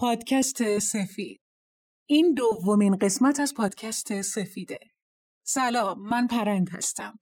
پادکست سفید. این دومین قسمت از پادکست سفیده. سلام من پرند هستم.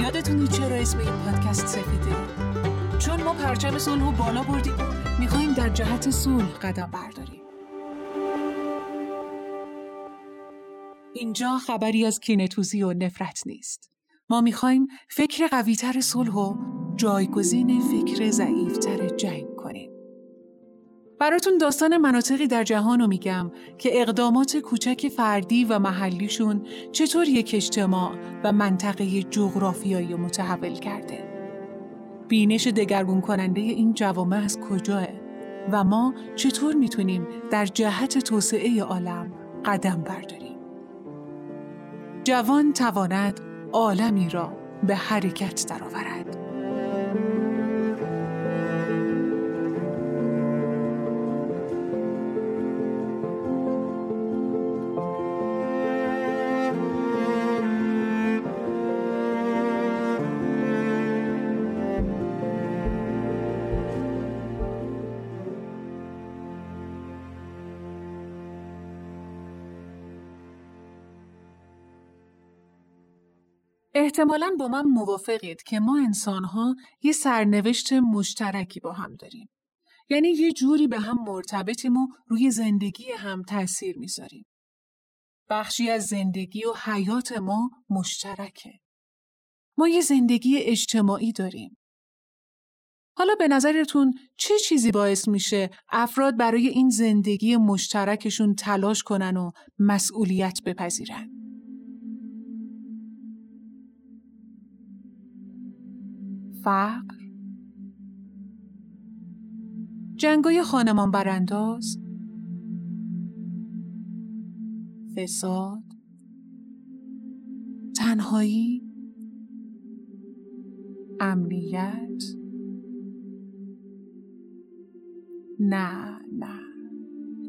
یادتونی چرا اسم این پادکست سفیده؟ چون ما پرچم صلح و بالا بردیم. می‌خوایم در جهت صلح قدم برداریم. اینجا خبری از کینتوزی و نفرت نیست. ما می‌خوایم فکر قویتر صلح و جایگزین فکر ضعیفتر جنگ کنیم. براتون داستان مناطقی در جهان رو میگم که اقدامات کوچک فردی و محلیشون چطور یک اجتماع و منطقه جغرافیایی متحول کرده. بینش دگرگون کننده این جوامع از کجاه و ما چطور می‌تونیم در جهت توسعه عالم قدم برداریم. جوان تواند عالمی را به حرکت درآورد. احتمالا با من موافقید که ما انسانها یه سرنوشت مشترکی با هم داریم. یعنی یه جوری به هم مرتبطیم و روی زندگی هم تأثیر می‌ذاریم. بخشی از زندگی و حیات ما مشترکه. ما یه زندگی اجتماعی داریم. حالا به نظرتون چه چیزی باعث میشه افراد برای این زندگی مشترکشون تلاش کنن و مسئولیت بپذیرن؟ فقر جنگای خانمان برانداز؟ فساد؟ تنهایی؟ امنیت؟ نه نه.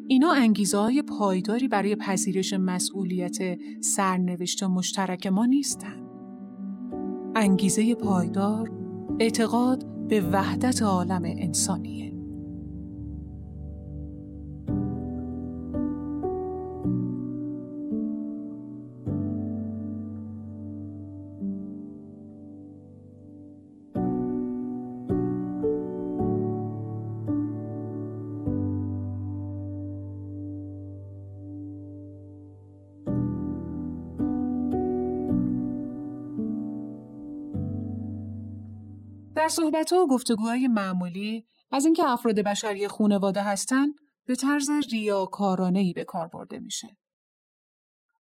اینا انگیزه های پایداری برای پذیرش مسئولیت سرنوشت مشترک ما نیستن. انگیزه پایدار اعتقاد به وحدت عالم انسانیه. در صحبت و گفتگوهای معمولی از اینکه افراد بشری خونواده هستند به طرز ریاکارانه ای به کار برده میشه.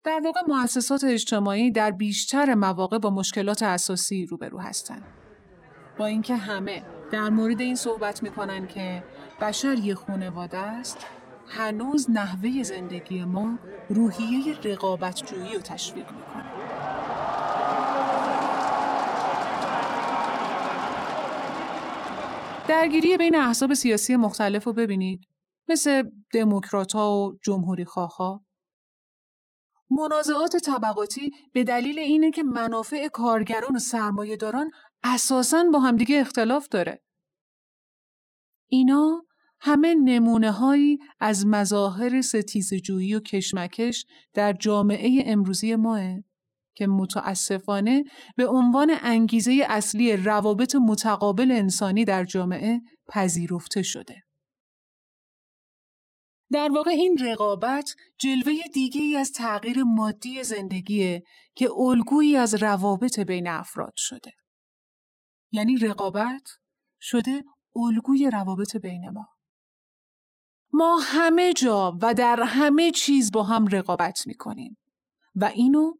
در واقع مؤسسات اجتماعی در بیشتر مواقع با مشکلات اساسی روبرو هستند. با اینکه همه در مورد این صحبت می‌کنن که بشر یه خونواده است، هنوز نحوه زندگی ما روحیه رقابتجویی رو تشویق می‌کنه. درگیری بین احزاب سیاسی مختلف رو ببینید مثل دموکرات و جمهوری ها. منازعات طبقاتی به دلیل اینه که منافع کارگران و سرمایه داران اساساً با همدیگه اختلاف داره. اینا همه نمونه هایی از مظاهر ستیزجویی و کشمکش در جامعه امروزی ماه که متاسفانه به عنوان انگیزه اصلی روابط متقابل انسانی در جامعه پذیرفته شده. در واقع این رقابت جلوه دیگه ای از تغییر مادی زندگیه که الگویی از روابط بین افراد شده. یعنی رقابت شده الگوی روابط بین ما. ما همه جا و در همه چیز با هم رقابت می‌کنیم و اینو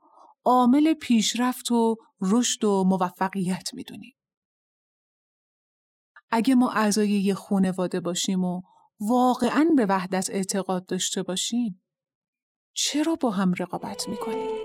عامل پیشرفت و رشد و موفقیت می‌دونیم. اگه ما اعضای یه خانواده باشیم و واقعا به وحدت اعتقاد داشته باشیم چرا با هم رقابت می‌کنیم؟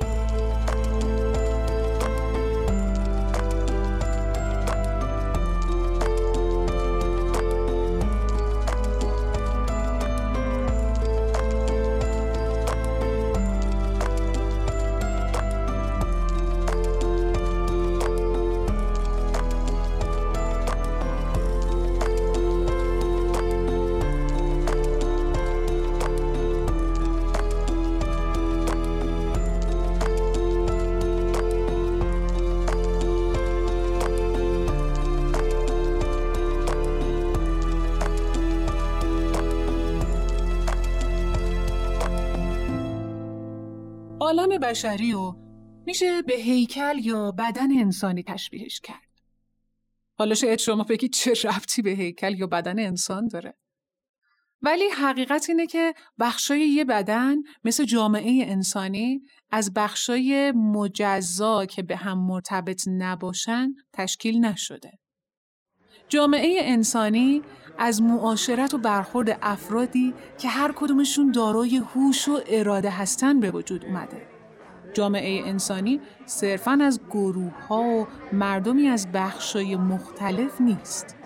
عالم بشری و میشه به هیکل یا بدن انسانی تشبیهش کرد. حالا شاید شما بگید چه ربطی به هیکل یا بدن انسان داره؟ ولی حقیقت اینه که بخشای یه بدن مثل جامعه انسانی از بخشای مجزا که به هم مرتبط نباشن تشکیل نشده. جامعه انسانی از معاشرت و برخورد افرادی که هر کدومشون دارای هوش و اراده هستن به وجود اومده. جامعه انسانی صرفاً از گروه ها و مردمی از بخشای مختلف نیست.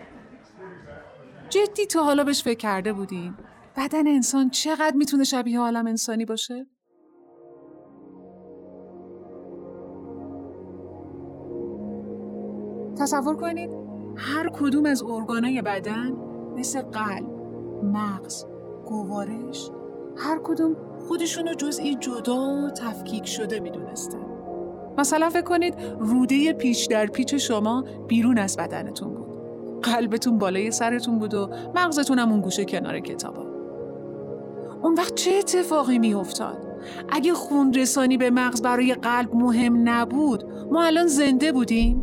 جدی تا حالا بهش فکر کرده بودین؟ بدن انسان چقدر می‌تونه شبیه عالم انسانی باشه؟ تصور کنید هر کدوم از ارگانای بدن مثل قلب، مغز، گوارش هر کدوم خودشونو جزئی جدا و تفکیک شده می‌دونستن. مثلا فکر کنید روده پیچ در پیچ شما بیرون از بدنتون بود. قلبتون بالای سرتون بود و مغزتون هم اون گوشه کنار کتابا. اون وقت چه اتفاقی میافتاد؟ اگه خون رسانی به مغز برای قلب مهم نبود ما الان زنده بودیم؟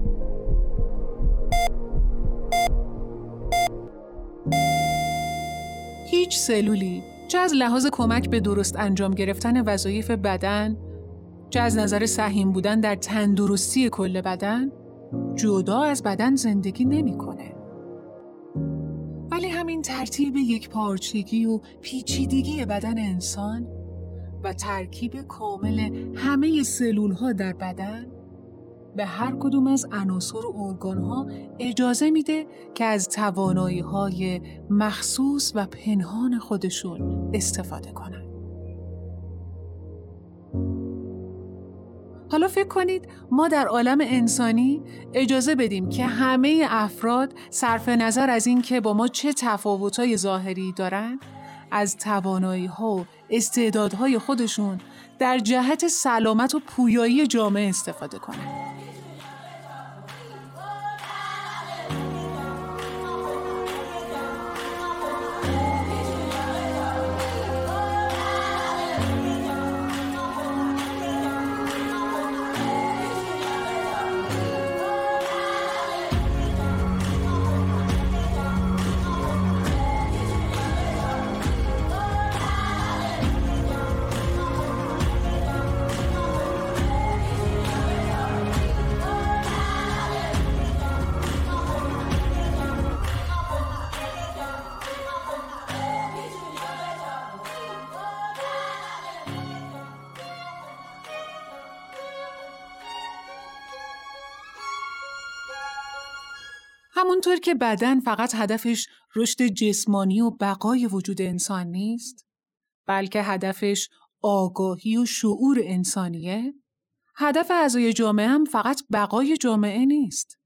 هیچ سلولی چه از لحاظ کمک به درست انجام گرفتن وظایف بدن چه از نظر سهیم بودن در تندرستی کل بدن جدا از بدن زندگی نمی‌کنه. ولی همین ترتیب یک پارچگی و پیچیدگی بدن انسان و ترکیب کامل همه سلول ها در بدن به هر کدوم از عناصر و ارگان ها اجازه میده که از توانایی های مخصوص و پنهان خودشون استفاده کنن. حالا فکر کنید ما در عالم انسانی اجازه بدیم که همه افراد صرف نظر از اینکه با ما چه تفاوت‌های ظاهری دارن از توانایی ها و استعدادهای خودشون در جهت سلامت و پویایی جامعه استفاده کنند. همونطور که بدن فقط هدفش رشد جسمانی و بقای وجود انسان نیست، بلکه هدفش آگاهی و شعور انسانیه، هدف اعضای جامعه هم فقط بقای جامعه نیست.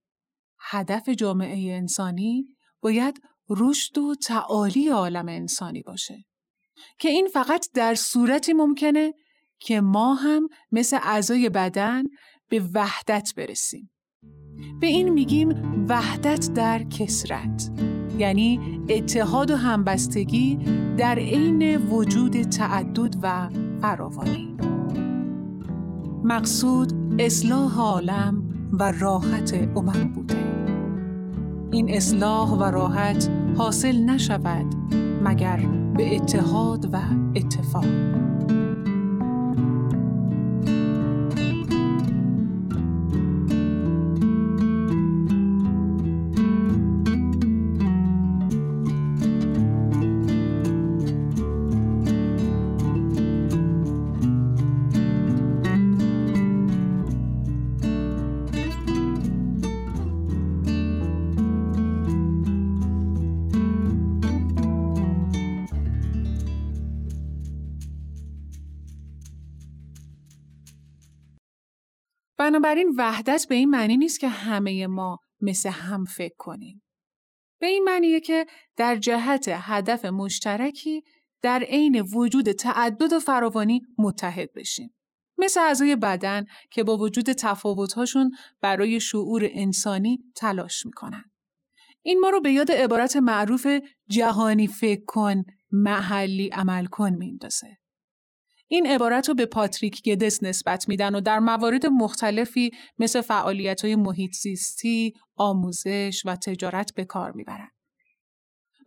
هدف جامعه انسانی باید رشد و تعالی عالم انسانی باشه. که این فقط در صورتی ممکنه که ما هم مثل اعضای بدن به وحدت برسیم. به این میگیم وحدت در کسرت یعنی اتحاد و همبستگی در عین وجود تعدد و فراوانی. مقصود اصلاح عالم و راحت امم بوده. این اصلاح و راحت حاصل نشود مگر به اتحاد و اتفاق. بنابراین وحدت به این معنی نیست که همه ما مثل هم فکر کنیم. به این معنیه که در جهت هدف مشترکی در عین وجود تعدد و فراوانی متحد بشیم. مثل اعضای بدن که با وجود تفاوت‌هاشون برای شعور انسانی تلاش می‌کنن. این ما رو به یاد عبارت معروف جهانی فکر کن، محلی عمل کن میندازه. این عبارت رو به پاتریک گدس نسبت میدن و در موارد مختلفی مثل فعالیت های محیط زیستی، آموزش و تجارت به کار می‌برن.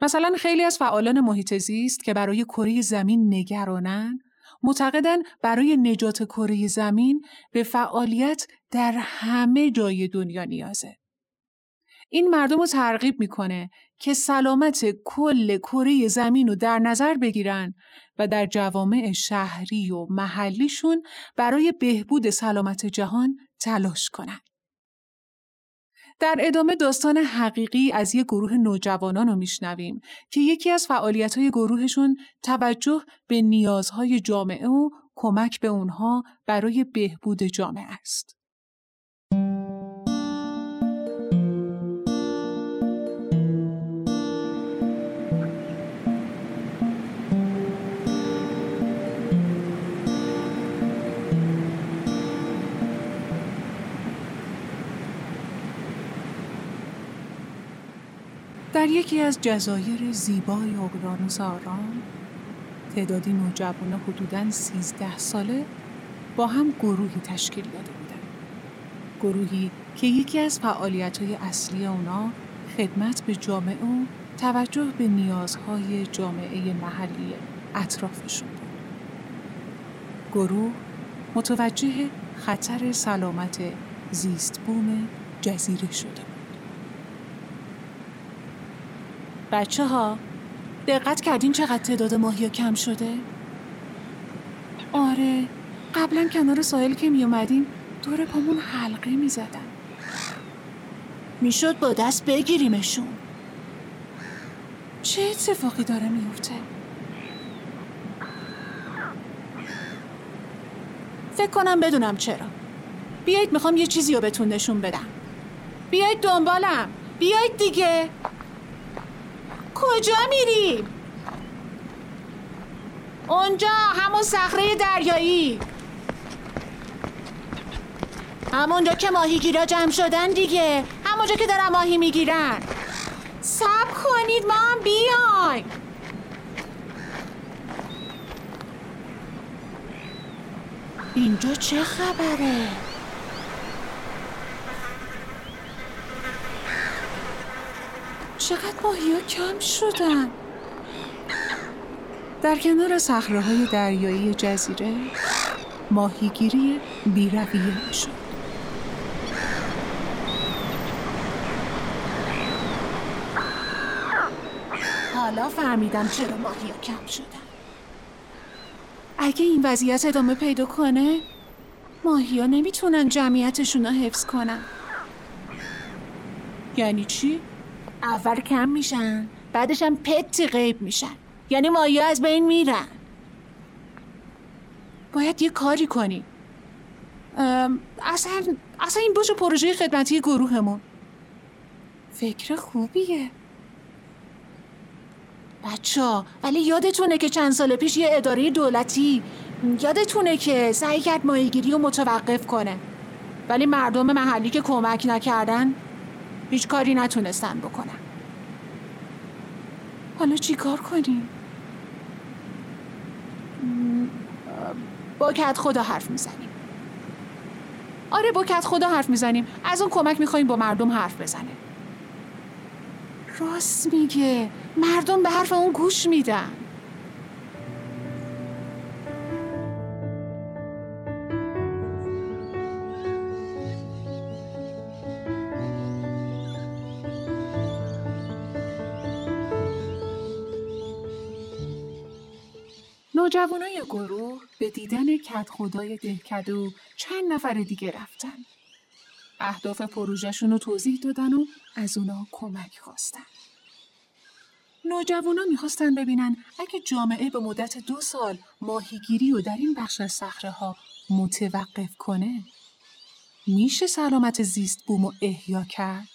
مثلا خیلی از فعالان محیط زیست که برای کره زمین نگرانن معتقدن برای نجات کره زمین به فعالیت در همه جای دنیا نیازه. این مردم رو ترغیب می‌کنه که سلامت کل کره زمین رو در نظر بگیرن و در جوامع شهری و محلیشون برای بهبود سلامت جهان تلاش کنند. در ادامه داستان حقیقی از یک گروه نوجوانان رو میشنویم که یکی از فعالیت‌های گروهشون توجه به نیازهای جامعه و کمک به اونها برای بهبود جامعه است. در یکی از جزایر زیبای اقیانوس آرام تعدادی نوجوانان حدوداً سیزده ساله با هم گروهی تشکیل داده بودند. گروهی که یکی از فعالیت‌های اصلی اونا خدمت به جامعه و توجه به نیازهای جامعه محلی اطرافشون بود. گروه متوجه خطر سلامت زیست بوم جزیره شده بچه ها دقت کردین چقدر تعداد ماهیا کم شده؟ آره قبلا کنار ساحل که می اومدیم دور پامون حلقه می زدن. می‌شد با دست بگیریمشون چه اتفاقی داره میفته؟ فکر کنم بدونم چرا بیایید می‌خوام یه چیزی رو بهتون نشون بدم بیایید دنبالم بیایید دیگه کجا میری؟ اونجا همون صخره دریایی همونجا که ماهیگیرا جمع شدن دیگه همونجا که دارن ماهی می‌گیرن سب کنید ما هم بیایم اینجا چه خبره؟ چقدر ماهی ها کم شدن؟ در کنار صخره های دریایی جزیره ماهیگیری بیرویه شد. حالا فهمیدم چرا ماهی ها کم شدن. اگه این وضعیت ادامه پیدا کنه ماهی ها نمی‌تونن جمعیتشون رو حفظ کنن. یعنی چی؟ اول کم میشن بعدش هم پتی غیب میشن. یعنی مایا از بین میرن. باید یه کاری کنیم. اصلا اصلا این باشه پروژه خدمتی گروهمون. فکر خوبیه. بچه ولی یادتونه که چند سال پیش یه اداره دولتی یادتونه که سعی کرد ماهیگیری رو متوقف کنه. ولی مردم محلی که کمک نکردن هیچ کاری نتونستن بکنن. حالا چی کار کنیم؟ با کت خدا حرف می‌زنیم. آره با کت خدا حرف می‌زنیم. از اون کمک می‌خوایم با مردم حرف بزنه. راست میگه. مردم به حرف اون گوش میدن. نوجوانای گروه به دیدن کت خدای دهکدو چند نفر دیگه رفتن. اهداف پروژهشون رو توضیح دادن و از اونا کمک خواستن. نوجوانا می‌خواستن ببینن اگه جامعه به مدت دو سال ماهیگیری و در این بخش از ها متوقف کنه میشه سلامت زیست بوم و احیا کرد؟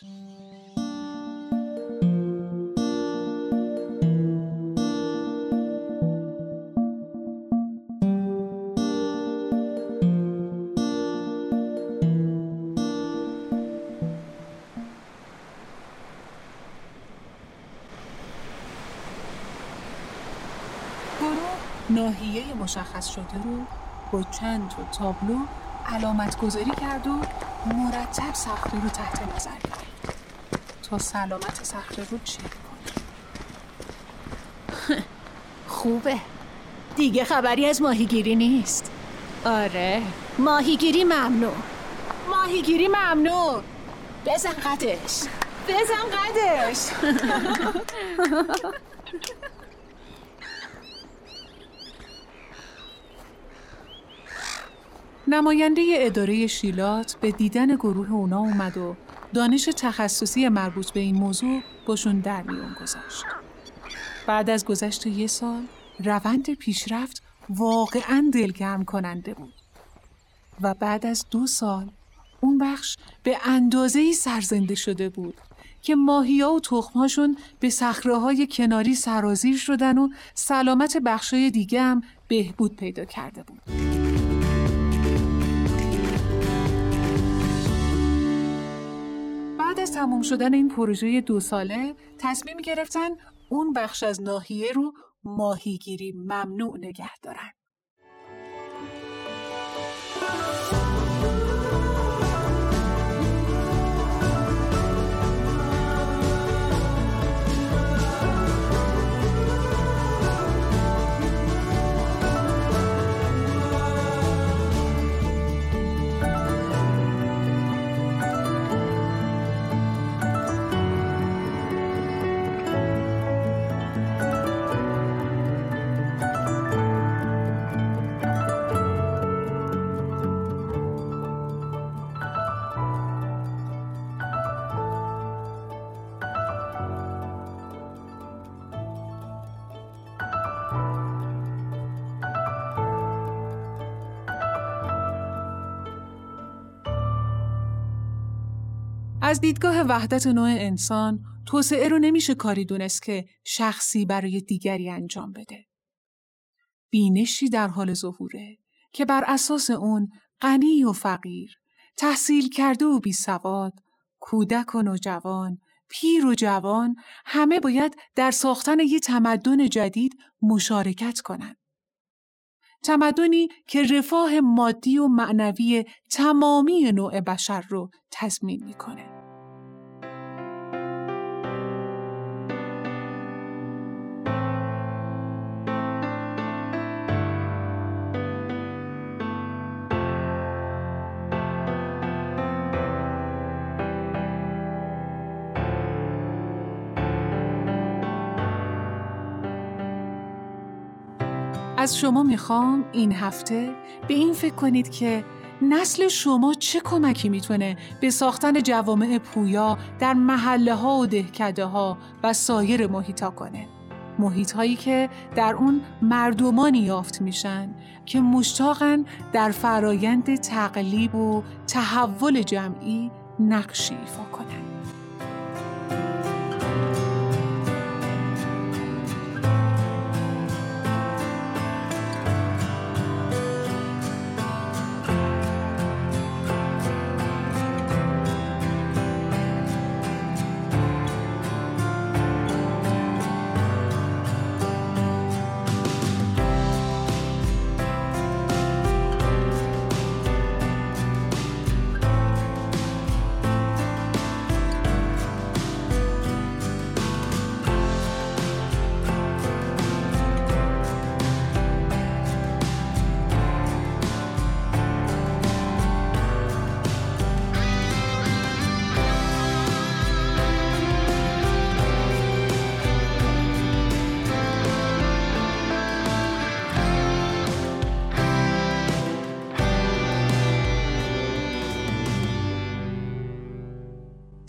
مشخص شده رو با چند تا تابلو علامت گذاری کرد و مرتب صخره رو تحت نظر گرفت تا سلامت صخره رو چک کنه؟ خوبه. دیگه خبری از ماهیگیری نیست. آره. ماهیگیری ممنوع. ماهیگیری ممنوع. بزن قدش. بزن قدش. نماینده اداره شیلات به دیدن گروه اونا اومد و دانش تخصصی مربوط به این موضوع باشون در میون گذاشت. بعد از گذشت یه سال روند پیشرفت واقعا دلگرم کننده بود. و بعد از دو سال اون بخش به اندازه سرزنده شده بود که ماهیا و تخمهاشون به صخره کناری سرازیر شدن و سلامت بخشای دیگه هم بهبود پیدا کرده بود. از تموم شدن این پروژه دو ساله تصمیم گرفتن اون بخش از ناحیه رو ماهیگیری ممنوع نگه دارن. از دیدگاه وحدت نوع انسان توسعه رو نمیشه کاری دونست که شخصی برای دیگری انجام بده. بینشی در حال ظهوره که بر اساس اون غنی و فقیر، تحصیل کرده و بیسواد، کودک و نوجوان، پیر و جوان همه باید در ساختن یک تمدن جدید مشارکت کنند. تمدنی که رفاه مادی و معنوی تمامی نوع بشر رو تضمین می‌کنه. از شما می‌خوام این هفته به این فکر کنید که نسل شما چه کمکی می‌تونه به ساختن جوامع پویا در محله ها و دهکده ها و سایر محیط ها کنه. محیط هایی که در اون مردمانی یافت میشن که مشتاقن در فرایند تقلیب و تحول جمعی نقشی ایفا کنند.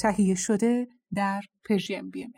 تهیه شده در پرژیم بی ام